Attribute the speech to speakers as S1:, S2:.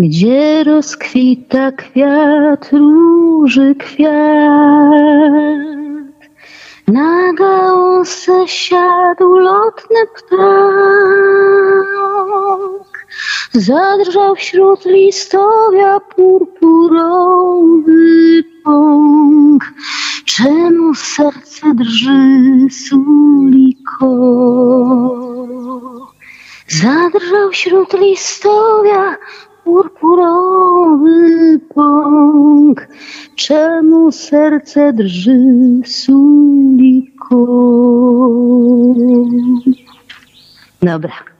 S1: gdzie rozkwita kwiat, róży kwiat. Na gałązce siadł lotny ptak, zadrżał wśród listowia purpurowy pąk. Czemu serce drży, suliko? Zadrżał wśród listowia purpurowy pąk. Czemu serce drży, suliko? Dobra.